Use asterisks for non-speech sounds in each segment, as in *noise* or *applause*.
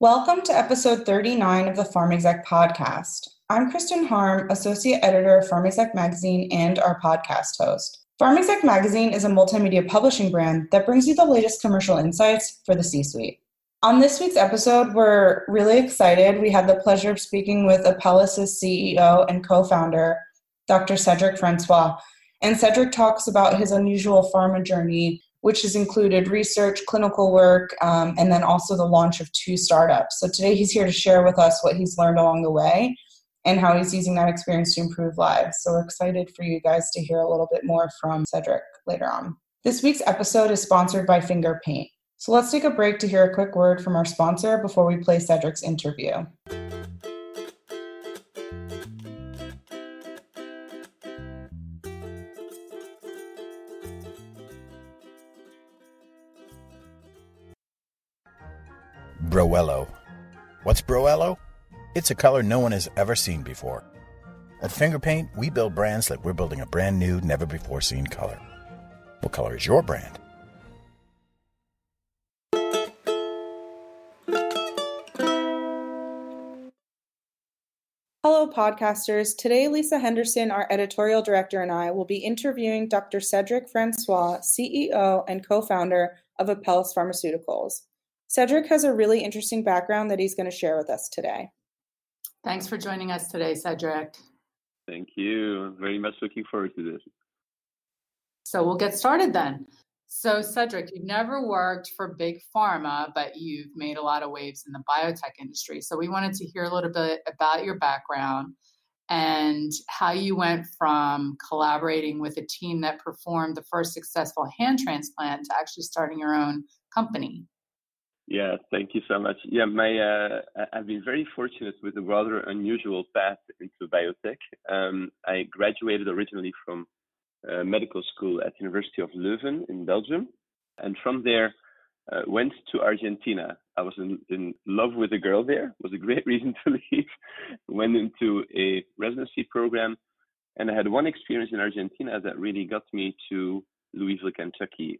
Welcome to episode 39 of the PharmExec podcast. I'm Kristen Harm, Associate Editor of PharmExec Magazine and our podcast host. PharmExec Magazine is a multimedia publishing brand that brings you the latest commercial insights for the C suite. On this week's episode, we're really excited. We had the pleasure of speaking with Apellis' CEO and co founder, Dr. Cedric Francois. And Cedric talks about his unusual pharma journey which has included research, clinical work, um, and then also the launch of two startups. So today he's here to share with us what he's learned along the way and how he's using that experience to improve lives. So we're excited for you guys to hear a little bit more from Cedric later on. This week's episode is sponsored by Fingerpaint. So let's take a break to hear a quick word from our sponsor before we play Cedric's interview. Broello. What's Broello? It's a color no one has ever seen before. At Fingerpaint, we build brands like we're building a brand new, never before seen color. What color is your brand? Hello, podcasters. Today, Lisa Henderson, our editorial director, and I will be interviewing Dr. Cedric Francois, CEO and co founder of Apellis Pharmaceuticals. Cedric has a really interesting background that he's going to share with us today. Thanks for joining us today, Cedric. Thank you. Very much looking forward to this. So we'll get started then. So, Cedric, you've never worked for big pharma, but you've made a lot of waves in the biotech industry. So, we wanted to hear a little bit about your background and how you went from collaborating with a team that performed the first successful hand transplant to actually starting your own company. Yeah, thank you so much. Yeah, my uh, I've been very fortunate with a rather unusual path into biotech. Um, I graduated originally from uh, medical school at University of Leuven in Belgium, and from there uh, went to Argentina. I was in, in love with a girl there. Was a great *laughs* reason to leave. went into a residency program, and I had one experience in Argentina that really got me to Louisville, Kentucky.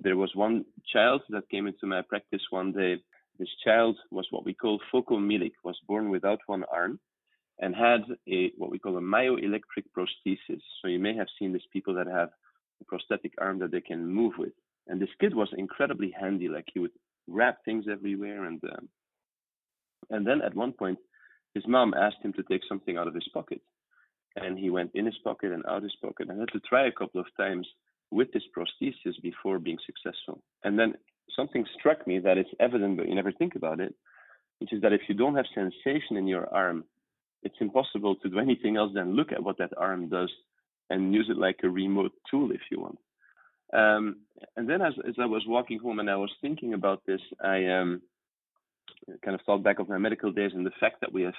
There was one child that came into my practice one day. This child was what we call phocomelic, was born without one arm and had a what we call a myoelectric prosthesis. So you may have seen these people that have a prosthetic arm that they can move with. And this kid was incredibly handy, like he would wrap things everywhere. And um, and then at one point, his mom asked him to take something out of his pocket, and he went in his pocket and out his pocket. I had to try a couple of times with this prosthesis before being successful. And then something struck me that is evident, but you never think about it, which is that if you don't have sensation in your arm, it's impossible to do anything else than look at what that arm does and use it like a remote tool if you want. Um, and then as, as I was walking home and I was thinking about this, I um, kind of thought back of my medical days and the fact that we have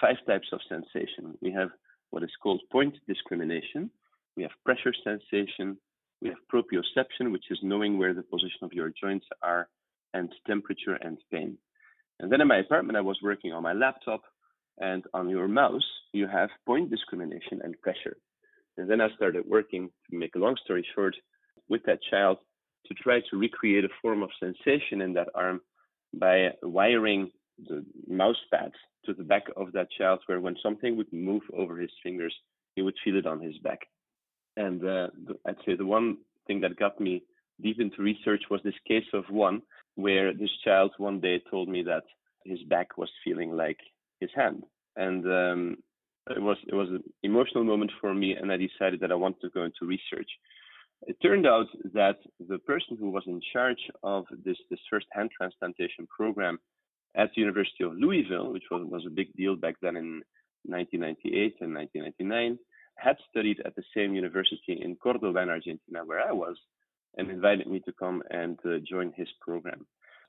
five types of sensation. We have what is called point discrimination, we have pressure sensation, we have proprioception, which is knowing where the position of your joints are, and temperature and pain. And then in my apartment, I was working on my laptop, and on your mouse, you have point discrimination and pressure. And then I started working, to make a long story short, with that child to try to recreate a form of sensation in that arm by wiring the mouse pads to the back of that child, where when something would move over his fingers, he would feel it on his back. And uh, I'd say the one thing that got me deep into research was this case of one where this child one day told me that his back was feeling like his hand, and um, it was it was an emotional moment for me, and I decided that I wanted to go into research. It turned out that the person who was in charge of this this first hand transplantation program at the University of Louisville, which was, was a big deal back then in 1998 and 1999, had studied at the same university in Cordoba, in Argentina, where I was, and invited me to come and uh, join his program.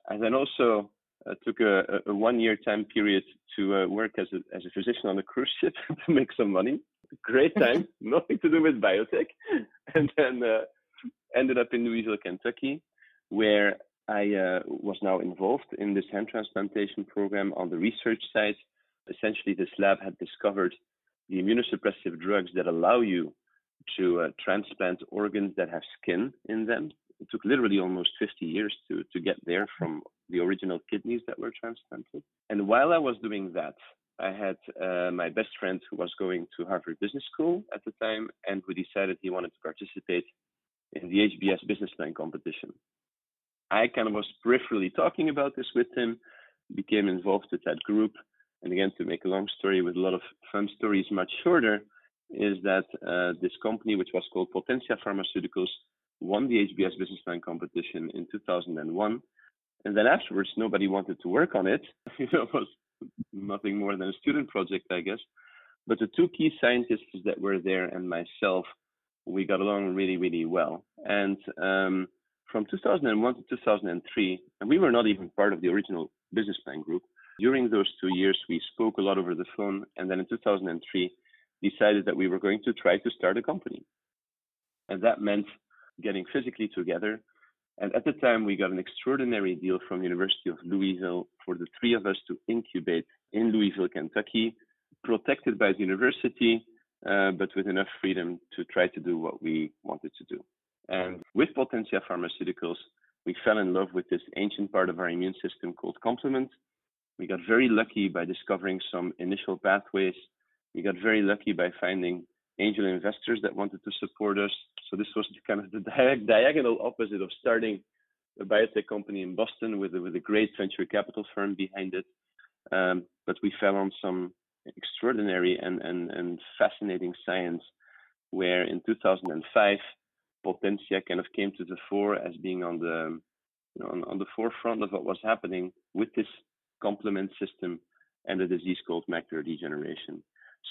I then also uh, took a, a, one-year time period to uh, work as a, as a physician on a cruise ship *laughs* to make some money. Great time, *laughs* nothing to do with biotech, and then uh, ended up in Louisville, Kentucky, where I uh, was now involved in this hand transplantation program on the research side. Essentially, this lab had discovered the immunosuppressive drugs that allow you to uh, transplant organs that have skin in them, it took literally almost 50 years to, to get there from the original kidneys that were transplanted. And while I was doing that, I had uh, my best friend who was going to Harvard Business School at the time and we decided he wanted to participate in the HBS business plan competition. I kind of was peripherally talking about this with him, became involved with that group. And again, to make a long story with a lot of fun stories much shorter, is that uh, this company, which was called Potentia Pharmaceuticals, won the HBS business plan competition in 2001. And then afterwards, nobody wanted to work on it. *laughs* it was nothing more than a student project, I guess. But the two key scientists that were there and myself, we got along really, really well. And um, from 2001 to 2003, and we were not even part of the original business plan group. During those two years, we spoke a lot over the phone. And then in 2003, decided that we were going to try to start a company. And that meant getting physically together. And at the time, we got an extraordinary deal from University of Louisville for the three of us to incubate in Louisville, Kentucky, protected by the university, uh, but with enough freedom to try to do what we wanted to do. And with Potentia Pharmaceuticals, we fell in love with this ancient part of our immune system called complement. We got very lucky by discovering some initial pathways we got very lucky by finding angel investors that wanted to support us. So this was kind of the diagonal opposite of starting a biotech company in Boston with a, with a great venture capital firm behind it. Um, but we fell on some extraordinary and, and, and fascinating science where in 2005, Potentia kind of came to the fore as being on the you know, on, on the forefront of what was happening with this complement system and a disease called macular degeneration.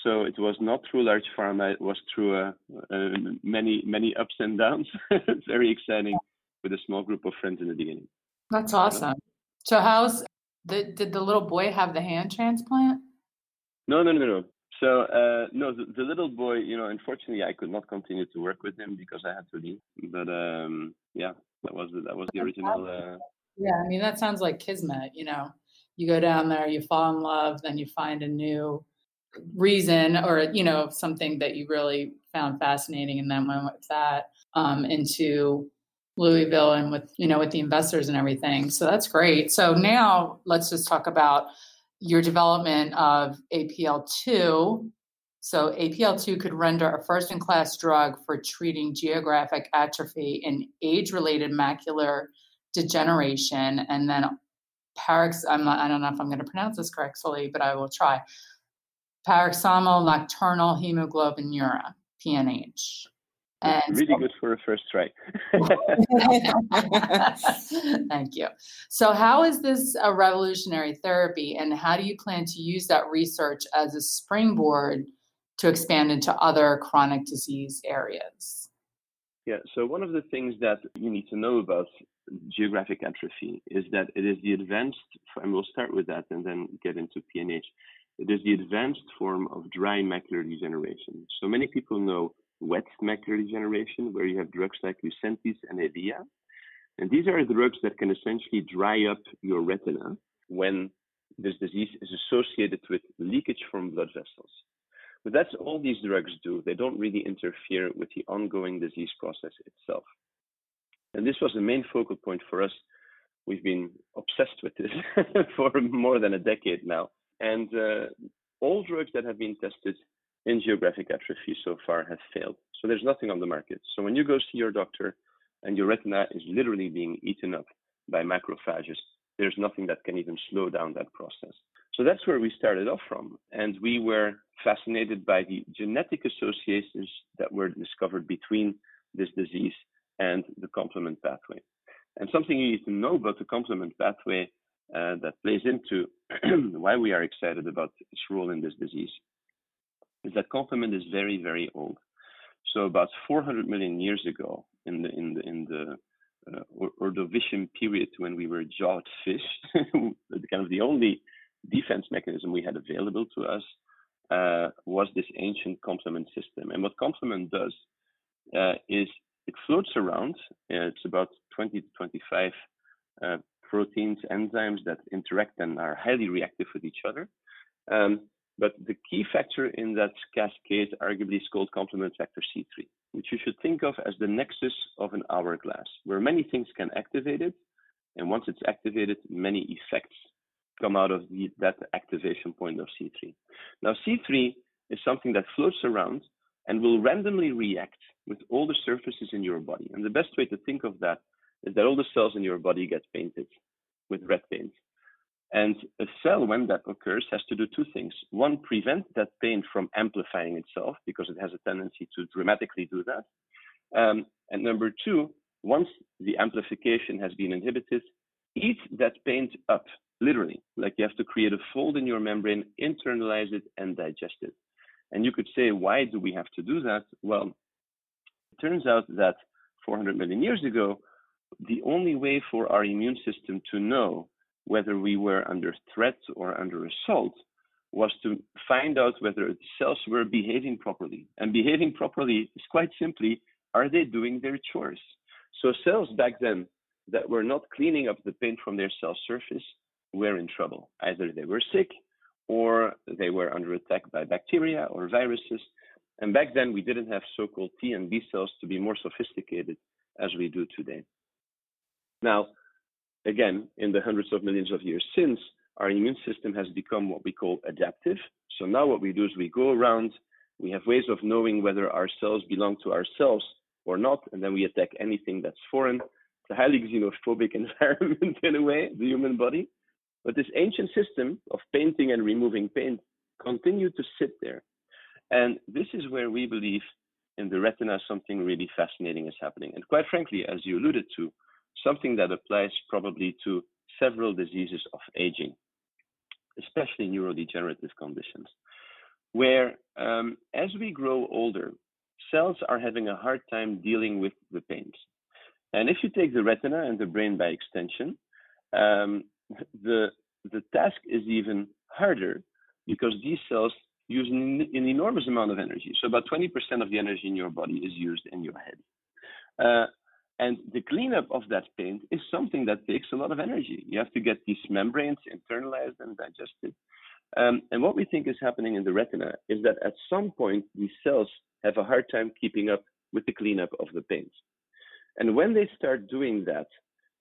So it was not through large pharma; it was through uh, uh, many many ups and downs. *laughs* Very exciting with a small group of friends in the beginning. That's awesome. So how's the, did the little boy have the hand transplant? No, no, no, no. So uh, no, the, the, little boy, you know, unfortunately, I could not continue to work with him because I had to leave. But um, yeah, that was the, that was the original. Uh... Yeah, I mean that sounds like kismet. You know, you go down there, you fall in love, then you find a new reason or you know something that you really found fascinating and then went with that um, into louisville and with you know with the investors and everything. So that's great. So now let's just talk about your development of apl2 so apl2 could render a first in class drug for treating geographic atrophy and age related macular degeneration and then Parix, I'm not, I don't know if I'm going to pronounce this correctly, but I will try paroxysmal nocturnal hemoglobinuria, PNH. And really so, good for a first try. *laughs* Thank you. So, how is this a revolutionary therapy, and how do you plan to use that research as a springboard to expand into other chronic disease areas? Yeah, so one of the things that you need to know about geographic atrophy is that it is the advanced, and we'll start with that and then get into PNH. It is the advanced form of dry macular degeneration. So many people know wet macular degeneration, where you have drugs like Lucentis and Eylea. And these are drugs that can essentially dry up your retina when this disease is associated with leakage from blood vessels. But that's all these drugs do. They don't really interfere with the ongoing disease process itself. And this was the main focal point for us. We've been obsessed with this *laughs* for more than a decade now. And uh, all drugs that have been tested in geographic atrophy so far have failed. So there's nothing on the market. So when you go see your doctor and your retina is literally being eaten up by macrophages, there's nothing that can even slow down that process. So that's where we started off from. And we were fascinated by the genetic associations that were discovered between this disease and the complement pathway. And something you need to know about the complement pathway uh, that plays into *clears throat* why we are excited about its role in this disease is that complement is very, very old. So about 400 million years ago, in the in the in the uh, Ordovician period, when we were jawed fish, *laughs* kind of the only defense mechanism we had available to us uh, was this ancient complement system. And what complement does uh, is it floats around. It's about 20 to 25 uh, proteins, enzymes that interact and are highly reactive with each other. Um, but the key factor in that cascade arguably is called complement factor C3. which you should think of as the nexus of an hourglass, where many things can activate it. And once it's activated, many effects come out of the, that activation point of C3. Now, C3 is something that floats around and will randomly react with all the surfaces in your body. And the best way to think of that is that all the cells in your body get painted with red paint. And a cell, when that occurs, has to do two things. One, prevent that paint from amplifying itself because it has a tendency to dramatically do that. Um, and number two, once the amplification has been inhibited, eat that paint up, literally. Like you have to create a fold in your membrane, internalize it, and digest it. And you could say, why do we have to do that? Well, it turns out that 400 million years ago, the only way for our immune system to know whether we were under threat or under assault was to find out whether the cells were behaving properly. And behaving properly is quite simply, are they doing their chores? So cells back then that were not cleaning up the paint from their cell surface were in trouble. Either they were sick or they were under attack by bacteria or viruses. And back then, we didn't have so called T and B cells to be more sophisticated as we do today. Now, again, in the hundreds of millions of years since, our immune system has become what we call adaptive. So now what we do is we go around, we have ways of knowing whether our cells belong to ourselves or not, and then we attack anything that's foreign. It's a highly xenophobic *laughs* environment in a way, the human body. But this ancient system of painting and removing paint continued to sit there. And this is where we believe in the retina something really fascinating is happening. And quite frankly, as you alluded to, something that applies probably to several diseases of aging, especially neurodegenerative conditions, where um, as we grow older, cells are having a hard time dealing with the pains. And if you take the retina and the brain by extension, um, the, the task is even harder because these cells use an, an, enormous amount of energy. So about 20% of the energy in your body is used in your head. Uh, and the cleanup of that paint is something that takes a lot of energy. You have to get these membranes internalized and digested. Um, and what we think is happening in the retina is that at some point, these cells have a hard time keeping up with the cleanup of the paint. And when they start doing that,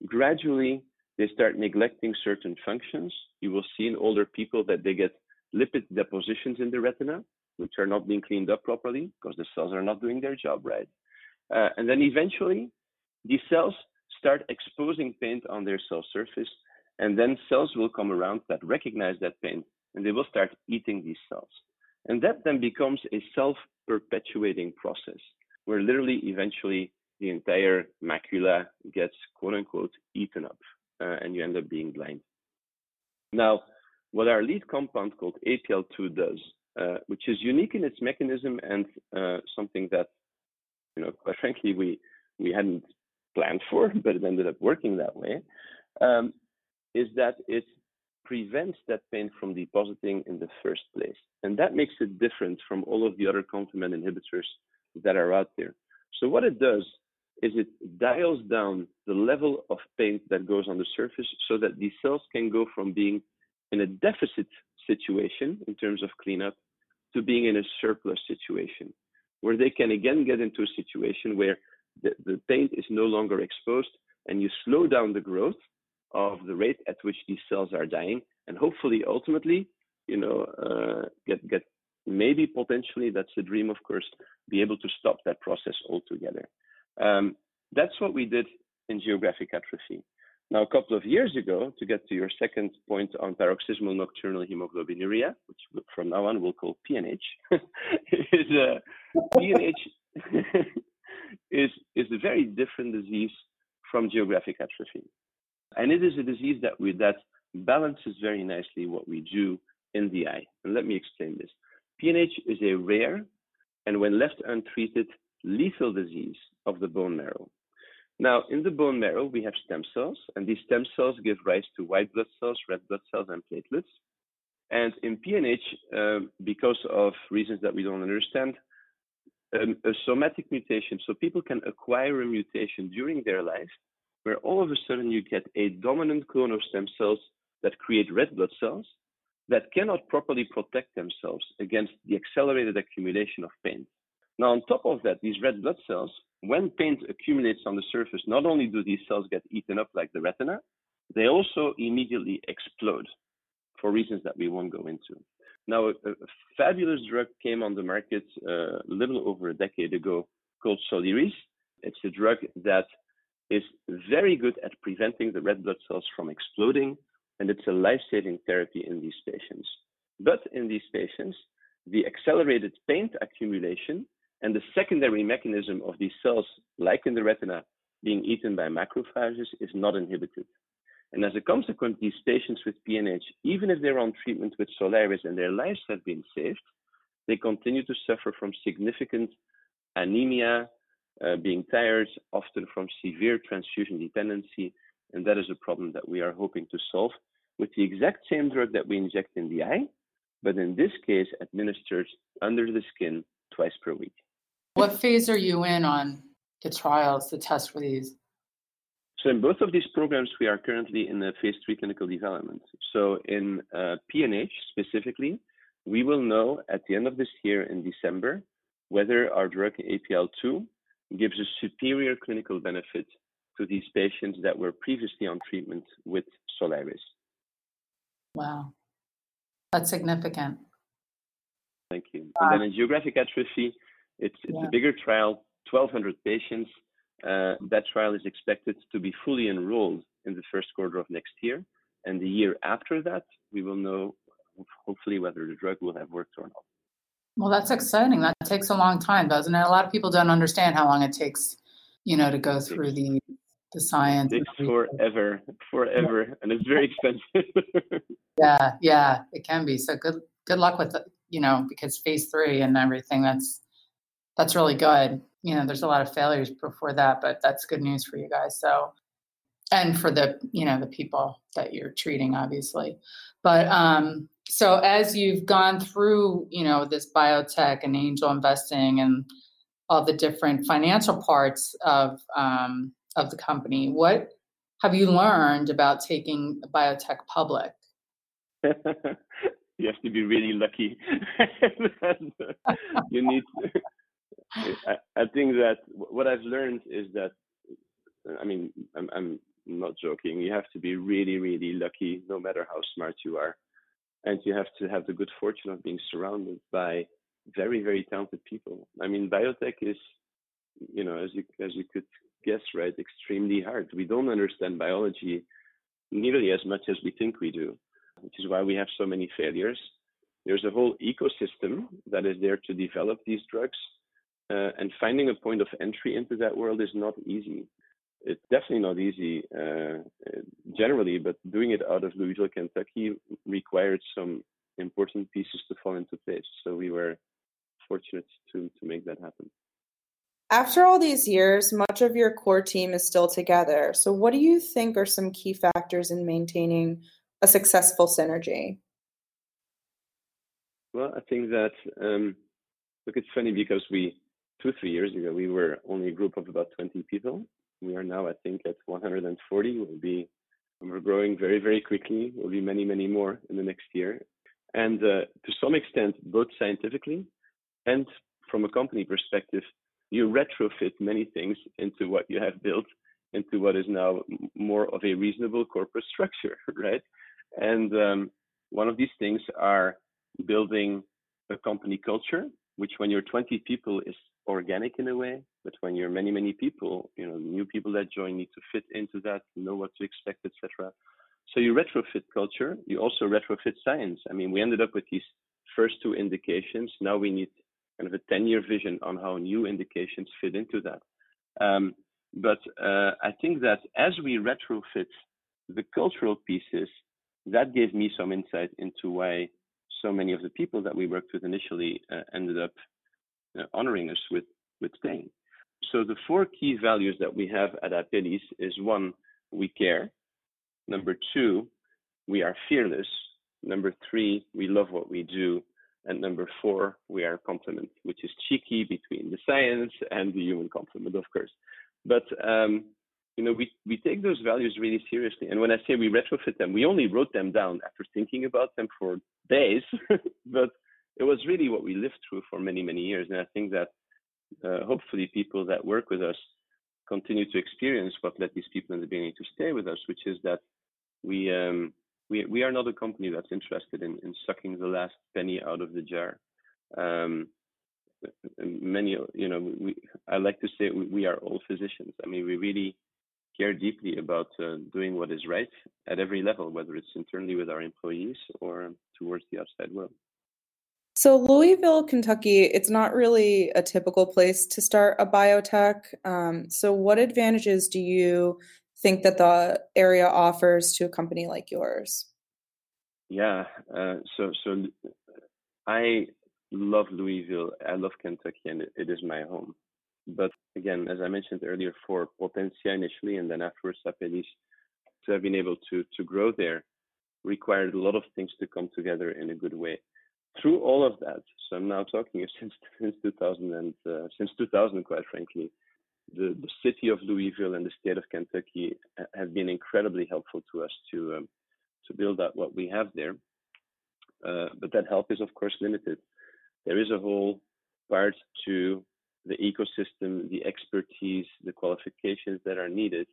gradually they start neglecting certain functions. You will see in older people that they get lipid depositions in the retina, which are not being cleaned up properly because the cells are not doing their job right. Uh, and then eventually these cells start exposing paint on their cell surface, and then cells will come around that recognize that paint, and they will start eating these cells. And that then becomes a self-perpetuating process, where literally eventually the entire macula gets quote unquote eaten up, uh, and you end up being blind. Now, what our lead compound called APL2 does, uh, which is unique in its mechanism and uh, something that, you know, quite *laughs* frankly, we we hadn't planned for, *laughs* but it ended up working that way, um, is that it prevents that pain from depositing in the first place. And that makes it different from all of the other complement inhibitors that are out there. So what it does is it dials down the level of paint that goes on the surface so that these cells can go from being in a deficit situation in terms of cleanup to being in a surplus situation, where they can again get into a situation where the, the paint is no longer exposed and you slow down the growth of the rate at which these cells are dying and hopefully ultimately you know uh, get get maybe potentially that's the dream of course be able to stop that process altogether um, that's what we did in geographic atrophy now a couple of years ago to get to your second point on paroxysmal nocturnal hemoglobinuria which from now on we'll call pnh *laughs* is uh, pnh *laughs* is, is a very different disease from geographic atrophy. And it is a disease that, we, that balances very nicely what we do in the eye. And let me explain this. PNH is a rare and, when left untreated, lethal disease of the bone marrow. Now, in the bone marrow, we have stem cells, and these stem cells give rise to white blood cells, red blood cells, and platelets. And in PNH, uh, because of reasons that we don't understand, um, a somatic mutation. So people can acquire a mutation during their life where all of a sudden you get a dominant clone of stem cells that create red blood cells that cannot properly protect themselves against the accelerated accumulation of pain. Now, on top of that, these red blood cells, when paint accumulates on the surface, not only do these cells get eaten up like the retina, they also immediately explode for reasons that we won't go into. Now, a, a fabulous drug came on the market uh, a little over a decade ago called Soliris. It's a drug that is very good at preventing the red blood cells from exploding, and it's a life saving therapy in these patients. But in these patients, the accelerated paint accumulation and the secondary mechanism of these cells, like in the retina, being eaten by macrophages is not inhibited. And as a consequence, these patients with PNH, even if they're on treatment with Soliris and their lives have been saved, they continue to suffer from significant anemia, uh, being tired, often from severe transfusion dependency. And that is a problem that we are hoping to solve with the exact same drug that we inject in the eye, but in this case, administered under the skin twice per week. What phase are you in on the trials, the test for these? So in both of these programs, we are currently in the phase three clinical development. So in uh, PNH specifically, we will know at the end of this year in December whether our drug APL2 gives a superior clinical benefit to these patients that were previously on treatment with Soliris. Wow, that's significant. Thank you. And then in geographic atrophy, it's, it's yeah. a bigger trial, 1,200 patients. Uh, that trial is expected to be fully enrolled in the first quarter of next year. And the year after that, we will know hopefully whether the drug will have worked or not. Well, that's exciting. That takes a long time, doesn't it? A lot of people don't understand how long it takes, you know, to go through the the science. It takes forever, forever, yeah. and it's very expensive. *laughs* yeah, yeah, it can be. So good, good luck with it. You know, because phase three and everything. That's that's really good. You know, there's a lot of failures before that, but that's good news for you guys. So, and for the you know the people that you're treating, obviously. But um, so as you've gone through, you know, this biotech and angel investing and all the different financial parts of um, of the company, what have you learned about taking biotech public? *laughs* you have to be really lucky. *laughs* you need. I, I think that what I've learned is that, I mean, I'm, I'm not joking. You have to be really, really lucky, no matter how smart you are, and you have to have the good fortune of being surrounded by very, very talented people. I mean, biotech is, you know, as you as you could guess, right, extremely hard. We don't understand biology nearly as much as we think we do, which is why we have so many failures. There's a whole ecosystem that is there to develop these drugs uh, and finding a point of entry into that world is not easy. It's definitely not easy uh, generally, but doing it out of Louisville, Kentucky required some important pieces to fall into place. So we were fortunate to, to make that happen. After all these years, much of your core team is still together. So, what do you think are some key factors in maintaining a successful synergy? Well, I think that um, look, it's funny because we two, three years ago, we were only a group of about 20 people. We are now, I think, at 140. We'll be, we're growing very, very quickly. We'll be many, many more in the next year. And uh, to some extent, both scientifically and from a company perspective, you retrofit many things into what you have built into what is now more of a reasonable corporate structure, *laughs* right? And um, one of these things are building a company culture, which when you're 20 people is organic in a way, but when you're many, many people, you know, new people that join need to fit into that, know what to expect, etc. So you retrofit culture, you also retrofit science. I mean, we ended up with these first two indications. Now we need kind of a 10-year vision on how new indications fit into that. Um, but uh, I think that as we retrofit the cultural pieces, that gave me some insight into why so many of the people that we worked with initially uh, ended up honoring us with with staying. So the four key values that we have at Apellis is one, we care. Number two, we are fearless. Number three, we love what we do. And number four, we are complement, which is cheeky between the science and the human complement, of course. But um, you know, we, we take those values really seriously. And when I say we retrofit them, we only wrote them down after thinking about them for days. *laughs* but it was really what we lived through for many, many years. And I think that uh, hopefully people that work with us continue to experience what led these people in the beginning to stay with us, which is that we um, we we are not a company that's interested in, in sucking the last penny out of the jar. Um, many, you know, we, I like to say we, we, are all physicians. I mean, we really care deeply about uh, doing what is right at every level, whether it's internally with our employees or towards the outside world. So, Louisville, Kentucky, it's not really a typical place to start a biotech. Um, so, what advantages do you think that the area offers to a company like yours? Yeah, uh, so so I love Louisville. I love Kentucky, and it, is my home. But again, as I mentioned earlier, for Potentia initially, and then afterwards Apellis, to have been able to to grow there required a lot of things to come together in a good way through all of that, so I'm now talking *laughs* since since 2000 and uh, since 2000, quite frankly, the, the city of Louisville and the state of Kentucky have been incredibly helpful to us to um, to build out what we have there. Uh, but that help is of course limited. There is a whole part to the ecosystem, the expertise, the qualifications that are needed,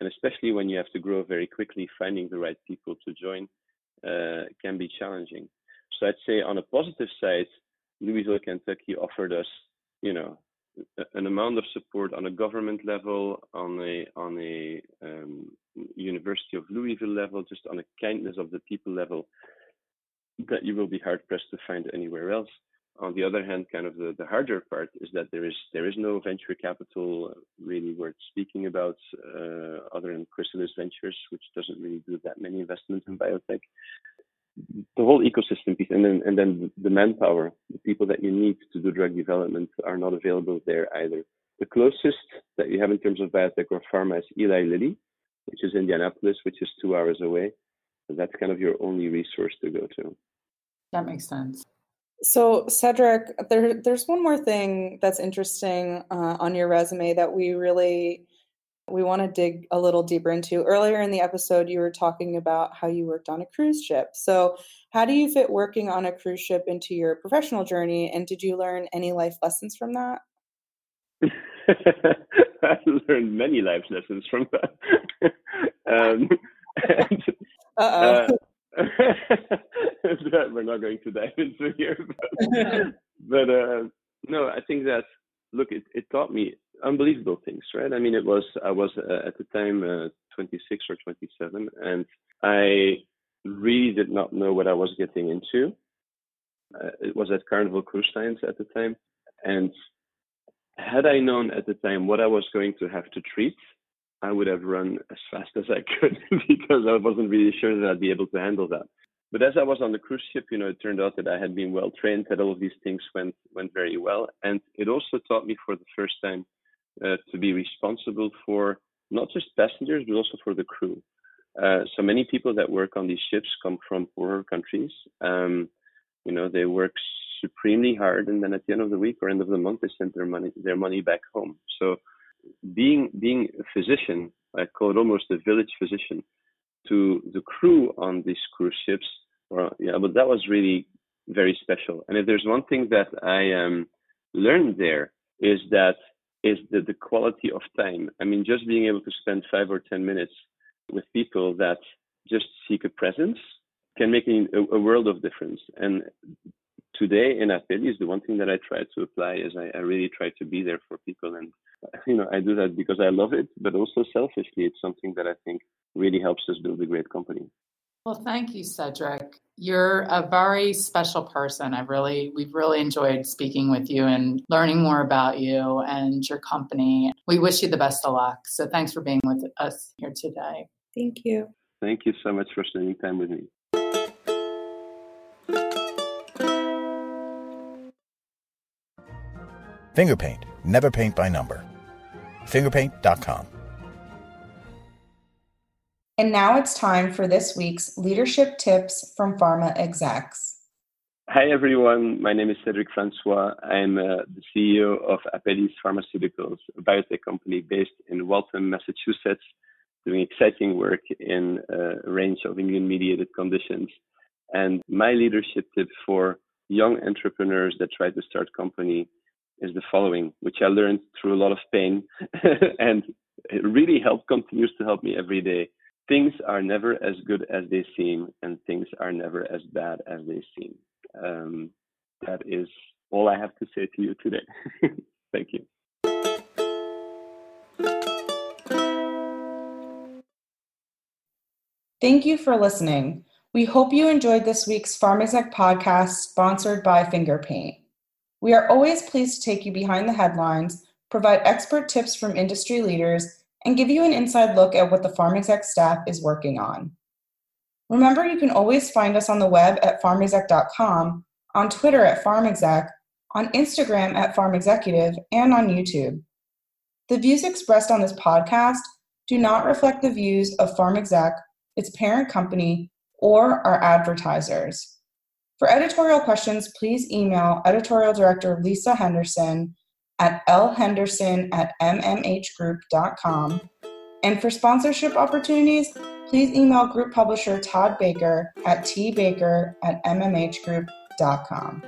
and especially when you have to grow very quickly, finding the right people to join uh, can be challenging. So I'd say on a positive side, Louisville, Kentucky offered us, you know, an amount of support on a government level, on a on a um, University of Louisville level, just on a kindness of the people level that you will be hard pressed to find anywhere else. On the other hand, kind of the, the harder part is that there is there is no venture capital really worth speaking about, uh, other than Chrysalis Ventures, which doesn't really do that many investments in biotech the whole ecosystem piece, and then and then the manpower, the people that you need to do drug development are not available there either. The closest that you have in terms of biotech or pharma is Eli Lilly, which is Indianapolis, which is two hours away. So that's kind of your only resource to go to. That makes sense. So, Cedric, there, there's one more thing that's interesting uh, on your resume that we really we want to dig a little deeper into. Earlier in the episode, you were talking about how you worked on a cruise ship. So, how do you fit working on a cruise ship into your professional journey? And did you learn any life lessons from that? *laughs* I learned many life lessons from that. *laughs* um, and, *laughs* uh, we're not going to dive into here, but, but uh, no, I think that look, it, it taught me unbelievable things, right? I mean, it was I was uh, at the time uh, 26 or 27, and I really did not know what I was getting into. Uh, it was at Carnival Cruise Lines at the time, and had I known at the time what I was going to have to treat, I would have run as fast as I *laughs* could because I wasn't really sure that I'd be able to handle that. But as I was on the cruise ship, you know, it turned out that I had been well trained, that all of these things went went very well, and it also taught me for the first time uh, to be responsible for not just passengers but also for the crew. Uh, so many people that work on these ships come from poorer countries. Um, you know, they work supremely hard, and then at the end of the week or end of the month, they send their money their money back home. So, being being a physician, I call it almost a village physician, to the crew on these cruise ships. Yeah, but that was really very special. And if there's one thing that I um, learned there is that is the, the quality of time. I mean, just being able to spend five or 10 minutes with people that just seek a presence can make a, a world of difference. And today in Apellis, the one thing that I try to apply is I, I, really try to be there for people. And, you know, I do that because I love it, but also selfishly, it's something that I think really helps us build a great company. Well, thank you, Cedric. You're a very special person. I really, we've really enjoyed speaking with you and learning more about you and your company. We wish you the best of luck. So thanks for being with us here today. Thank you. Thank you so much for spending time with me. Fingerpaint, never paint by number. Fingerpaint.com. And now it's time for this week's leadership tips from pharma execs. Hi, everyone. My name is Cedric Francois. I'm uh, the CEO of Apellis Pharmaceuticals, a biotech company based in Waltham, Massachusetts, doing exciting work in a range of immune mediated conditions. And my leadership tip for young entrepreneurs that try to start company is the following, which I learned through a lot of pain *laughs* and it really helped, continues to help me every day. Things are never as good as they seem, and things are never as bad as they seem. Um, that is all I have to say to you today. *laughs* Thank you. Thank you for listening. We hope you enjoyed this week's PharmExec podcast sponsored by Fingerpaint. We are always pleased to take you behind the headlines, provide expert tips from industry leaders, and give you an inside look at what the PharmExec staff is working on. Remember, you can always find us on the web at pharmexec.com, on Twitter at pharmexec, on Instagram at pharmexecutive, and on YouTube. The views expressed on this podcast do not reflect the views of PharmExec, its parent company, or our advertisers. For editorial questions, please email editorial director Lisa Henderson at lhenderson at mmhgroup.com. And for sponsorship opportunities, please email group publisher Todd Baker at tbaker at mmhgroup.com.